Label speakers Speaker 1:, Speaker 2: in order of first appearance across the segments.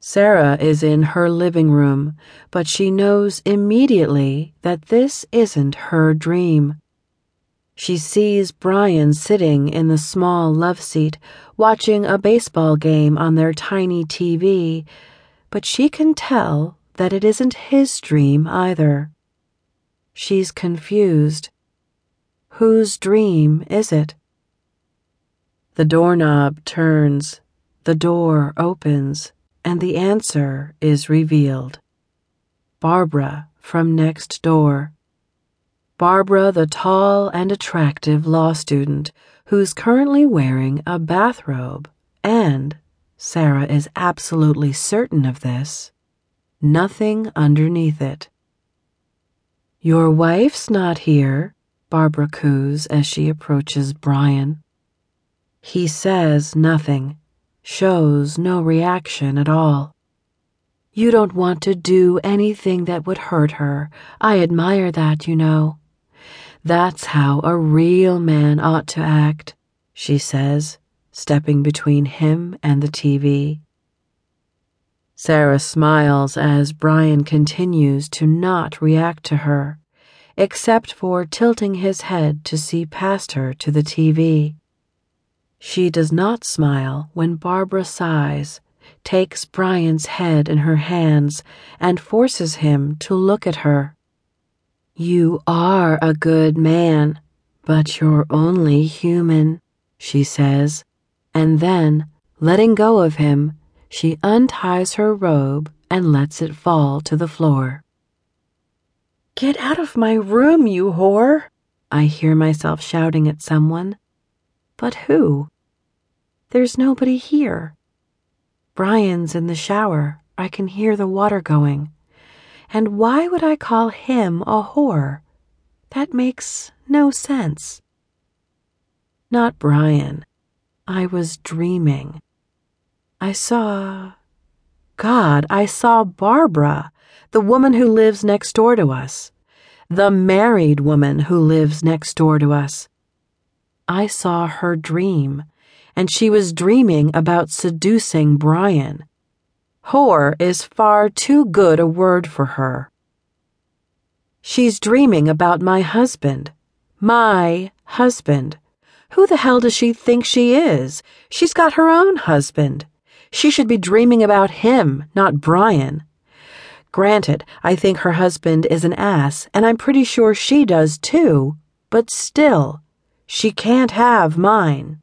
Speaker 1: Sara is in her living room, but she knows immediately that this isn't her dream. She sees Brian sitting in the small love seat, watching a baseball game on their tiny TV, but she can tell that it isn't his dream either. She's confused. Whose dream is it? The doorknob turns, the door opens, and the answer is revealed. Barbara from next door. Barbara, the tall and attractive law student who's currently wearing a bathrobe, and, Sara is absolutely certain of this, nothing underneath it. Your wife's not here, Barbara coos as she approaches Brian. He says nothing, shows no reaction at all. You don't want to do anything that would hurt her. I admire that, you know. That's how a real man ought to act, she says, stepping between him and the TV. Sara smiles as Brian continues to not react to her, except for tilting his head to see past her to the TV. She does not smile when Barbara sighs, takes Brian's head in her hands, and forces him to look at her. You are a good man, but you're only human, she says, and then, letting go of him, she unties her robe and lets it fall to the floor. Get out of my room, you whore! I hear myself shouting at someone. But who? There's nobody here. Brian's in the shower. I can hear the water going. And why would I call him a whore? That makes no sense. Not Brian. I was dreaming. I saw. God, I saw Barbara, the woman who lives next door to us. The married woman who lives next door to us. I saw her dream, and she was dreaming about seducing Brian. Whore is far too good a word for her. She's dreaming about my husband. My husband. Who the hell does she think she is? She's got her own husband. She should be dreaming about him, not Brian. Granted, I think her husband is an ass, and I'm pretty sure she does too, but still, she can't have mine.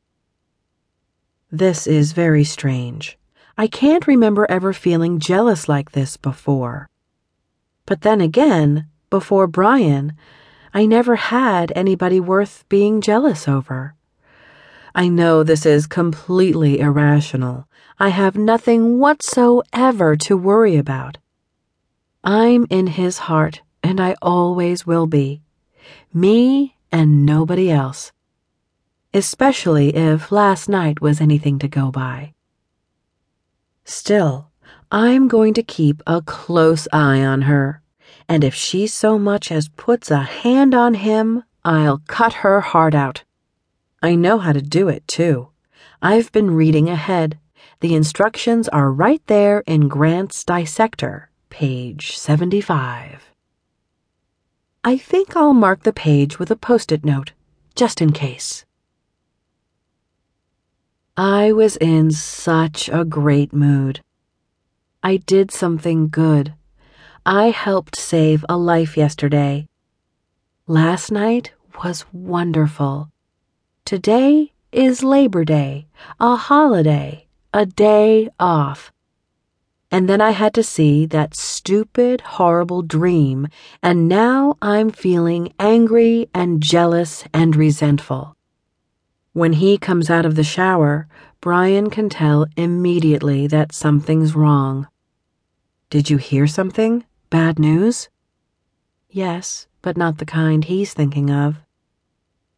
Speaker 1: This is very strange. I can't remember ever feeling jealous like this before. But then again, before Brian, I never had anybody worth being jealous over. I know this is completely irrational. I have nothing whatsoever to worry about. I'm in his heart, and I always will be. Me and nobody else. Especially if last night was anything to go by. Still, I'm going to keep a close eye on her, and if she so much as puts a hand on him, I'll cut her heart out. I know how to do it, too. I've been reading ahead. The instructions are right there in Grant's Dissector, page 75. I think I'll mark the page with a post it note, just in case. I was in such a great mood. I did something good. I helped save a life yesterday. Last night was wonderful. Today is Labor Day, a holiday, a day off. And then I had to see that stupid, horrible dream, and now I'm feeling angry and jealous and resentful. When he comes out of the shower, Brian can tell immediately that something's wrong. Did you hear something? Bad news? Yes, but not the kind he's thinking of.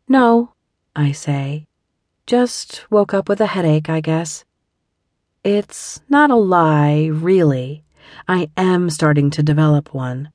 Speaker 1: No, I say. Just woke up with a headache, I guess. It's not a lie, really. I am starting to develop one.